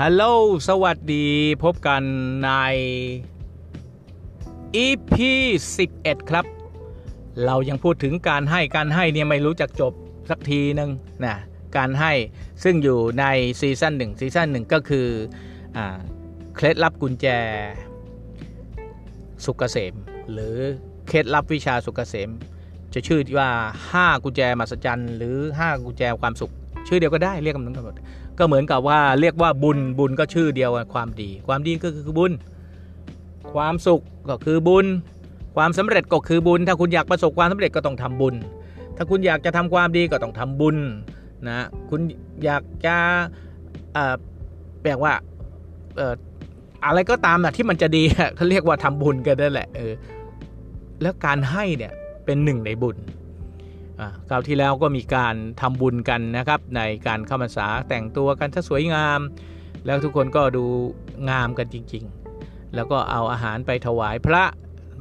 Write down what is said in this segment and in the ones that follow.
ฮัลโหล สวัสดี พบกันใน EP 11 ครับ เรายังพูดถึงการให้ การให้เนี่ยไม่รู้จักจบสักทีหนึ่งนะ การให้ ซึ่งอยู่ในซีซั่นหนึ่งซีซั่นหนึ่งก็คืออเคล็ดลับกุญแจ สุกเกษม หรือเคล็ดลับวิชาสุกเกษม จะชื่อว่า 5 กุญแจมหัศจรรย์ หรือ 5 กุญแจความสุข ชื่อเดียวก็ได้เรียกกันทั้งหมด ก็เหมือนกับว่าเรียกว่าบุญบุญก็ชื่อเดียวกันความดี ความดีก็คือบุญ ความสุขก็คือบุญ ความสำเร็จก็คือบุญ ถ้าคุณอยากประสบความสำเร็จก็ต้องทำบุญ ถ้าคุณอยากจะทำความดีก็ต้องทำบุญนะคุณอยากจะแปลว่าอะไรก็ตามนะที่มันจะดีเขาเรียกว่าทำบุญกันนั่นแหละเออแล้วการให้เนี่ยเป็นหนึ่งในบุญ คราวที่แล้วก็มีการทำบุญกันนะครับ ในการเข้าพรรษาแต่งตัวกันถ้าสวยงาม แล้วทุกคนก็ดูงามกันจริงๆ แล้วก็เอาอาหารไปถวายพระ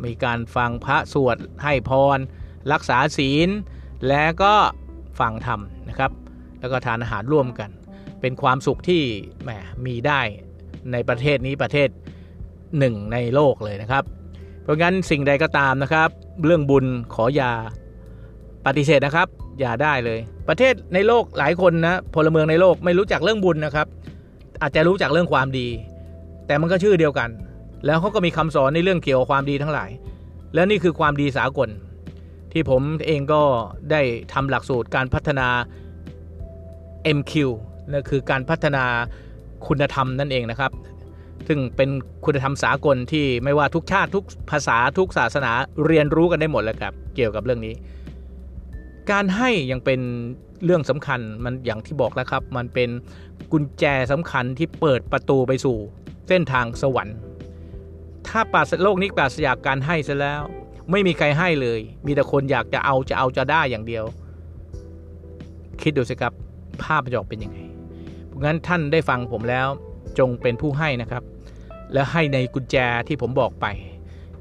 มีการฟังพระสวดให้พร รักษาศีล และก็ฟังธรรมนะครับ แล้วก็ทานอาหารร่วมกัน เป็นความสุขที่แหมมีได้ในประเทศนี้ประเทศหนึ่งในโลกเลยนะครับ เพราะงั้นสิ่งใดก็ตามนะครับ เรื่องบุญขออย่า ปฏิเสธนะครับ อย่าได้เลย ประเทศในโลกหลายคนนะพลเมืองในโลกไม่รู้จักเรื่องบุญนะครับ อาจจะรู้จักเรื่องความดี แต่มันก็ชื่อเดียวกัน แล้วเขาก็มีคำสอนในเรื่องเกี่ยวกับความดีทั้งหลาย แล้วนี่คือความดีสากล ที่ผมเองก็ได้ทำหลักสูตรการพัฒนา MQ นั่นคือการพัฒนาคุณธรรมนั่นเองนะครับ ซึ่งเป็นคุณธรรมสากลที่ไม่ว่าทุกชาติทุกภาษาทุกศาสนาเรียนรู้กันได้หมดแล้วครับ เกี่ยวกับเรื่องนี้ การให้ยังเป็นเรื่องสำคัญมันอย่างที่บอกแล้วครับ มันเป็นกุญแจสำคัญที่เปิดประตูไปสู่ เส้นทางสวรรค์ ถ้าปราศโลกนี้ปราศจากการให้ซะแล้ว ไม่มีใครให้เลย มีแต่คนอยากจะเอาจะเอาจะได้อย่างเดียว คิดดูสิครับภาพจะออกเป็นยังไงเพราะงั้นท่านได้ฟังผมแล้วจงเป็นผู้ให้นะครับ และให้ในกุญแจที่ผมบอกไป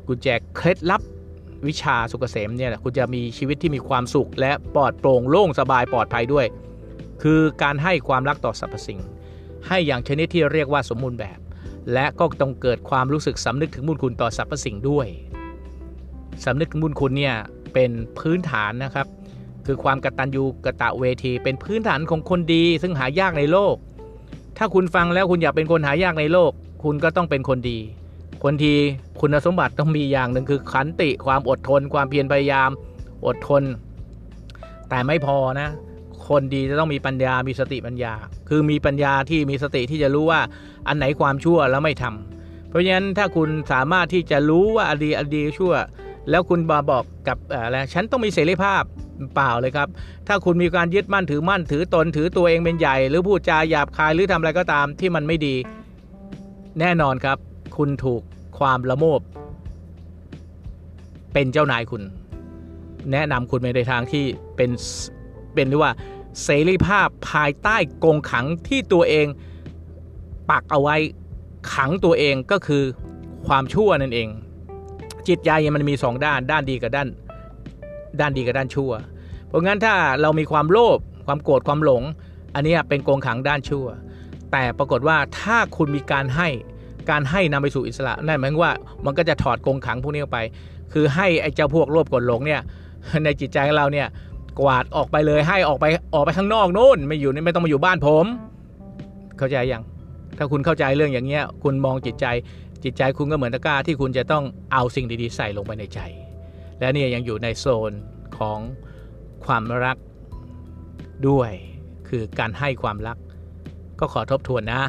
กุญแจเคล็ดลับ วิชาสุกเกษมเนี่ยคุณจะมีชีวิตที่มีความสุข และปลอดโปร่งโล่งสบายปลอดภัยด้วย คือการให้ความรักต่อสรรพสิ่ง ให้อย่างชนิดที่เรียกว่าสมบูรณ์แบบ และก็ต้องเกิดความรู้สึกสำนึกถึงบุญคุณต่อสรรพสิ่งด้วยสำนึกถึงบุญคุณเนี่ยเป็นพื้นฐานนะครับ คือความกตัญญูกะตะเวที เป็นพื้นฐานของคนดี ซึ่งหายากในโลก ถ้าคุณฟังแล้วคุณอยากเป็นคนหายากในโลก คุณก็ต้องเป็นคนดี คนทีคุณสมบัติต้องมีอย่างหนึ่งคือขันติความอดทน ความเพียรพยายามอดทน แต่ไม่พอนะ คนดีจะต้องมีปัญญามีสติปัญญา คือมีปัญญาที่มีสติที่จะรู้ว่าอันไหนความชั่วแล้วไม่ทำเพราะฉะนั้นถ้าคุณสามารถที่จะรู้ว่าอดีอดีชั่ว แล้วคุณบาบอกกับอะไรฉันต้องมีเสรีภาพเปล่าเลยครับ ถ้าคุณมีการยึดมั่นถือมั่นถือตนถือตัวเองเป็นใหญ่ หรือพูดจาหยาบคายหรือทำอะไรก็ตามที่มันไม่ดี แน่นอนครับ คุณถูกความละโมบ เป็นเจ้านายคุณ แนะนำคุณไปในทางที่เป็นเป็นหรือว่าเสรีภาพภายใต้กงขังที่ตัวเองปักเอาไว้ขังตัวเองก็คือความชั่วนั่นเอง จิตใจมันมีสองด้านด้านดีกับด้าน ด้านดีกับด้านชั่ว เพราะงั้นถ้าเรามีความโลภความโกรธความหลง อันนี้เป็นกงขังด้านชั่ว แต่ปรากฏว่าถ้าคุณมีการให้ การให้นำไปสู่อิสระนั่นหมายว่า มันก็จะถอดกงขังพวกนี้ออกไป คือให้ไอ้เจ้าพวกโลภกดหลงเนี่ยในจิตใจของเราเนี่ยกวาดออกไปเลยให้ออกไปออกไปข้างนอกนู่นไม่อยู่นี่ไม่ต้องมาอยู่บ้านผม เข้าใจยังถ้าคุณเข้าใจเรื่องอย่างเงี้ยคุณมองจิตใจจิตใจคุณก็เหมือนตะกร้าที่คุณจะต้องเอาสิ่งดีๆ ใส่ลงไปในใจ และเนี่ยยังอยู่ในโซนของความรักด้วย คือการให้ความรัก ก็ขอทบทวนนะ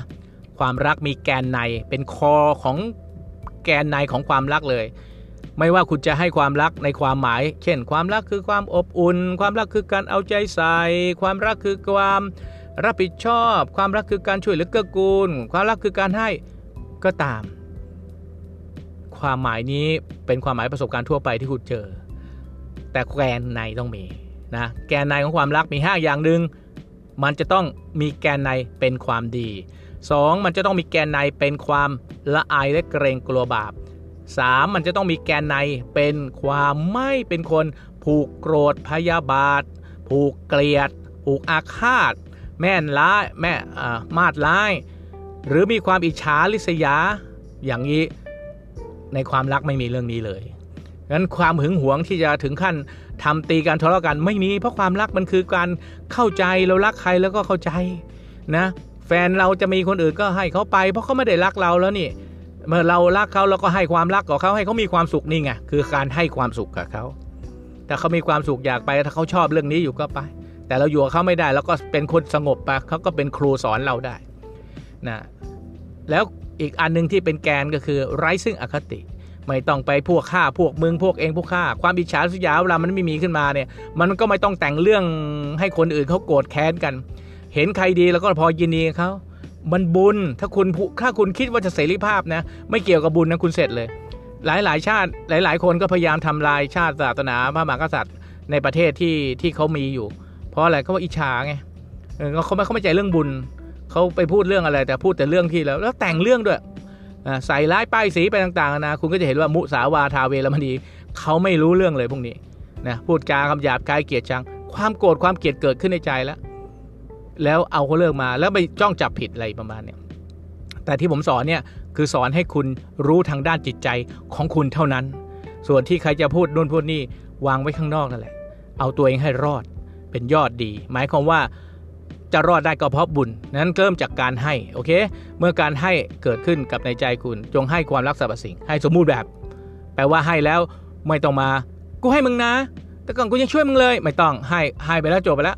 ความรักมีแกนในเป็นคอของแกนในของความรักเลย ไม่ว่าคุณจะให้ความรักในความหมาย เช่น ความรักคือความอบอุ่น ความรักคือการเอาใจใส่ ความรักคือความรับผิดชอบ ความรักคือการช่วยเหลือเกื้อกูล ความรักคือการให้ก็ตาม ความหมายนี้เป็นความหมายประสบการณ์ทั่วไปที่คุณเจอ แต่แกนในต้องมีนะแกนในของความรักมี 5 อย่างหนึ่งมันจะต้องมีแกนในเป็นความดี 2. มันจะต้องมีแกนในเป็นความละอายและเกรงกลัวบาป 3. มันจะต้องมีแกนในเป็นความไม่เป็นคนผูกโกรธพยาบาท ผูกเกลียด ผูกอาฆาต แม่นร้ายแม่มาดร้าย หรือมีความอิจฉาริษยา อย่างนี้ในความรักไม่มีเรื่องนี้เลยงั้นความหึงหวงที่จะถึงขั้นทำตีกันทะเลาะกันไม่มี เพราะความรักมันคือการเข้าใจเรารักใครแล้วก็เข้าใจนะ แฟนเราจะมีคนอื่นก็ให้เขาไป เพราะเขาไม่ได้รักเราแล้วนี่ เมื่อเรารักเขาเราก็ให้ความรักกับเขาให้เขามีความสุขนี่ไงคือการให้ความสุขกับเขาถ้าเขามีความสุขอยากไปถ้าเขาชอบเรื่องนี้อยู่ก็ไป แต่เราอยู่กับเขาไม่ได้แล้วก็เป็นคนสงบไปเขาก็เป็นครูสอนเราได้นะแล้วอีกอันหนึ่งที่เป็นแกนก็คือไร้ซึ่งอคติ ไม่ต้องไปพวกฆ่าพวกมึงพวกเองพวกฆ่าความอิจฉาสุยาเวลามันไม่มีขึ้นมาเนี่ย มันก็ไม่ต้องแต่งเรื่องให้คนอื่นเขาโกรธแค้นกัน เห็นใครดีแล้วก็พอยินดีเขามันบุญถ้าคุณถ้าคุณคิดว่าจะเสรีภาพนะ ไม่เกี่ยวกับบุญนะคุณเสร็จเลย หลายหลายชาติหลายๆคนก็พยายามทำลายชาติศาสนาพระมหากษัตริย์ในประเทศที่ที่เขามีอยู่ เพราะอะไรเขาว่าอิจฉาไงเออเขาไม่เขาไม่ใจเรื่องบุญเขาไปพูดเรื่องอะไร แต่พูดแต่เรื่องที่แล้วแล้วแต่งเรื่องด้วยใส่ร้ายป้ายสีไปต่างๆนะคุณก็จะเห็นว่ามุสาวาทาเวรมณีเขาไม่รู้เรื่องเลยพวกนี้นะพูดจาคำหยาบกายเกียดชัง ความโกรธความเกลียดเกิดขึ้นในใจแล้ว แล้วเอาเขาเลิกมาแล้วไปจ้องจับผิดอะไรประมาณเนี้ยแต่ที่ผมสอนเนี่ยคือสอนให้คุณรู้ทางด้านจิตใจของคุณเท่านั้น ส่วนที่ใครจะพูดนู่นพูดนี่วางไว้ข้างนอกนั่นแหละ เอาตัวเองให้รอดเป็นยอดดี หมายความว่าจะรอดได้ก็เพราะบุญ นั้นเริ่มจากการให้ โอเค เมื่อการให้เกิดขึ้นกับในใจคุณ จงให้ความรักสรรพสิ่ง ให้สมบูรณ์แบบ แปลว่าให้แล้วไม่ต้องมา กูให้มึงนะ แต่ก่อนกูยังช่วยมึงเลย ไม่ต้อง ให้ ให้ไปแล้วจบไปแล้ว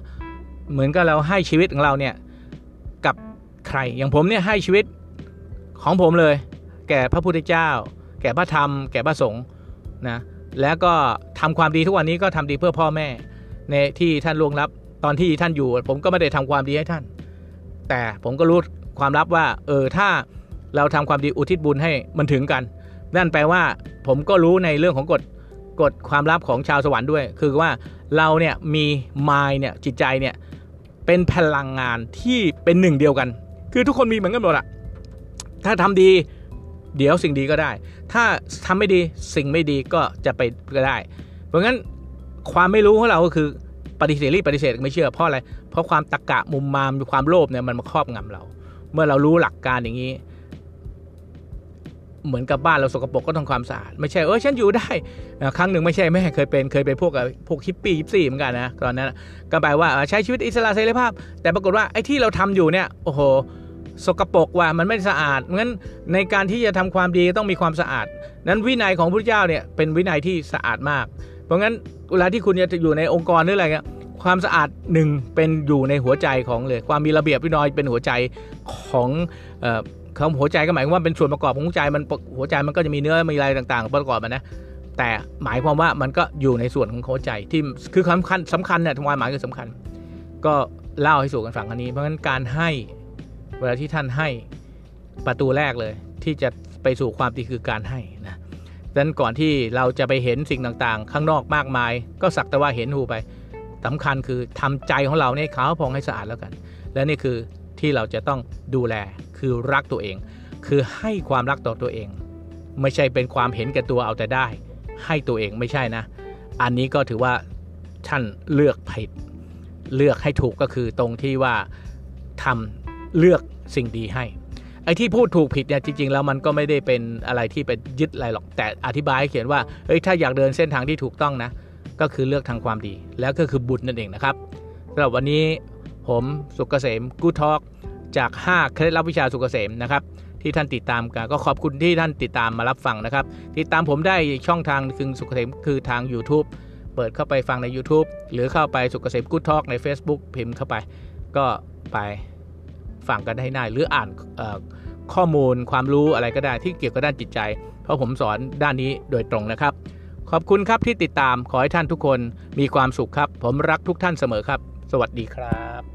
เหมือนกับเราให้ชีวิตของเราเนี่ยกับใคร อย่างผมเนี่ยให้ชีวิตของผมเลย แก่พระพุทธเจ้า แก่พระธรรม แก่พระสงฆ์นะแล้วก็ทำความดีทุกวันนี้ก็ทำดีเพื่อพ่อแม่ในที่ท่านล่วงลับตอนที่ท่านอยู่ ผมก็ไม่ได้ทำความดีให้ท่าน แต่ผมก็รู้ความลับว่า เออถ้าเราทำความดีอุทิศบุญให้มันถึงกัน นั่นแปลว่าผมก็รู้ในเรื่องของกฎกฎความลับของชาวสวรรค์ด้วย คือว่าเราเนี่ยมีมายเนี่ยจิตใจเนี่ย เป็นพลังงานที่เป็นหนึ่งเดียวกัน คือทุกคนมีเหมือนกันหมดอะถ้าทำดี เดี๋ยวสิ่งดีก็ได้ ถ้าทำไม่ดีสิ่งไม่ดีก็จะไปก็ได้ เพราะงั้นความไม่รู้ของเราก็คือปฏิเสธรีปฏิเสธไม่เชื่อเพราะอะไร เพราะความตะกะมุมมามความโลภเนี่ยมันมาครอบงำเรา เมื่อเรารู้หลักการอย่างนี้ เหมือนกับบ้านเราสกปรกก็ต้องความสะอาดไม่ใช่เออฉันอยู่ได้ครั้งหนึ่งไม่ใช่แม่เคยเป็นเคยเป็นพวกพวกฮิปปี้ยิปซี่เหมือนกันนะตอนนั้นก็แปลว่าใช้ชีวิตอิสระเสรีภาพ แต่ปรากฏว่าไอ้ที่เราทำอยู่เนี่ยโอ้โหสกปรกว่ามันไม่สะอาดงั้นในการที่จะทำความดีต้องมีความสะอาด นั้นวินัยของพระเจ้าเนี่ยเป็นวินัยที่สะอาดมาก เพราะงั้นเวลาที่คุณจะอยู่ในองค์กรหรืออะไรเงี้ยความสะอาดหนึ่งเป็นอยู่ในหัวใจของเลย ความมีระเบียบวินัยเป็นหัวใจของ เอ่อของหัวใจก็หมายความว่าเป็นส่วนประกอบของหัวใจมันหัวใจมันก็จะมีเนื้อมีอะไรต่างๆ ประกอบมันนะแต่หมายความว่ามันก็อยู่ในส่วนของหัวใจที่คือสำคัญสำคัญเนี่ยทางความหมายคือสำคัญ ก็เล่าให้สู่กันฟังอันนี้ เพราะฉะนั้นการให้เวลาที่ท่านให้ประตูแรกเลย ที่จะไปสู่ความดีคือการให้นะดังนั้นก่อนที่เราจะไปเห็นสิ่งต่างๆ ข้างนอกมากมาย ก็สักแต่ว่าเห็นหูไปสำคัญคือทำใจของเราเนี่ยขาวพองให้สะอาดแล้วกัน และนี่คือที่เราจะต้องดูแล คือรักตัวเอง คือให้ความรักต่อตัวเอง ไม่ใช่เป็นความเห็นแก่ตัวเอาแต่ได้ ให้ตัวเองไม่ใช่นะ อันนี้ก็ถือว่าท่านเลือกผิด เลือกให้ถูกก็คือตรงที่ว่าทำเลือกสิ่งดีให้ไอ้ที่พูดถูกผิดเนี่ยจริงๆแล้วมันก็ไม่ได้เป็นอะไรที่เป็นยึดอะไรหรอกแต่อธิบายให้เขียนว่าเฮ้ยถ้าอยากเดินเส้นทางที่ถูกต้องนะ ก็คือเลือกทางความดี แล้วก็คือบุญนั่นเองนะครับสำหรับวันนี้ผมสุกเกษมกูทอก จาก 5 เคล็ดลับวิชาสุกเกษมนะครับที่ท่านติดตามกันก็ขอบคุณที่ท่านติดตามมารับฟังนะครับ ติดตามผมได้ช่องทางคือสุกเกษมคือทาง YouTube เปิดเข้าไปฟังใน YouTube หรือเข้าไปสุกเกษมกูทอกใน Facebook พิมพ์เข้าไป ก็ไปฟังกันได้ง่ายหรืออ่านข้อมูลความรู้อะไรก็ได้ที่เกี่ยวกับด้านจิตใจ เพราะผมสอนด้านนี้โดยตรงนะครับ ขอบคุณครับที่ติดตามขอให้ท่านทุกคนมีความสุขครับ ผมรักทุกท่านเสมอครับ สวัสดีครับ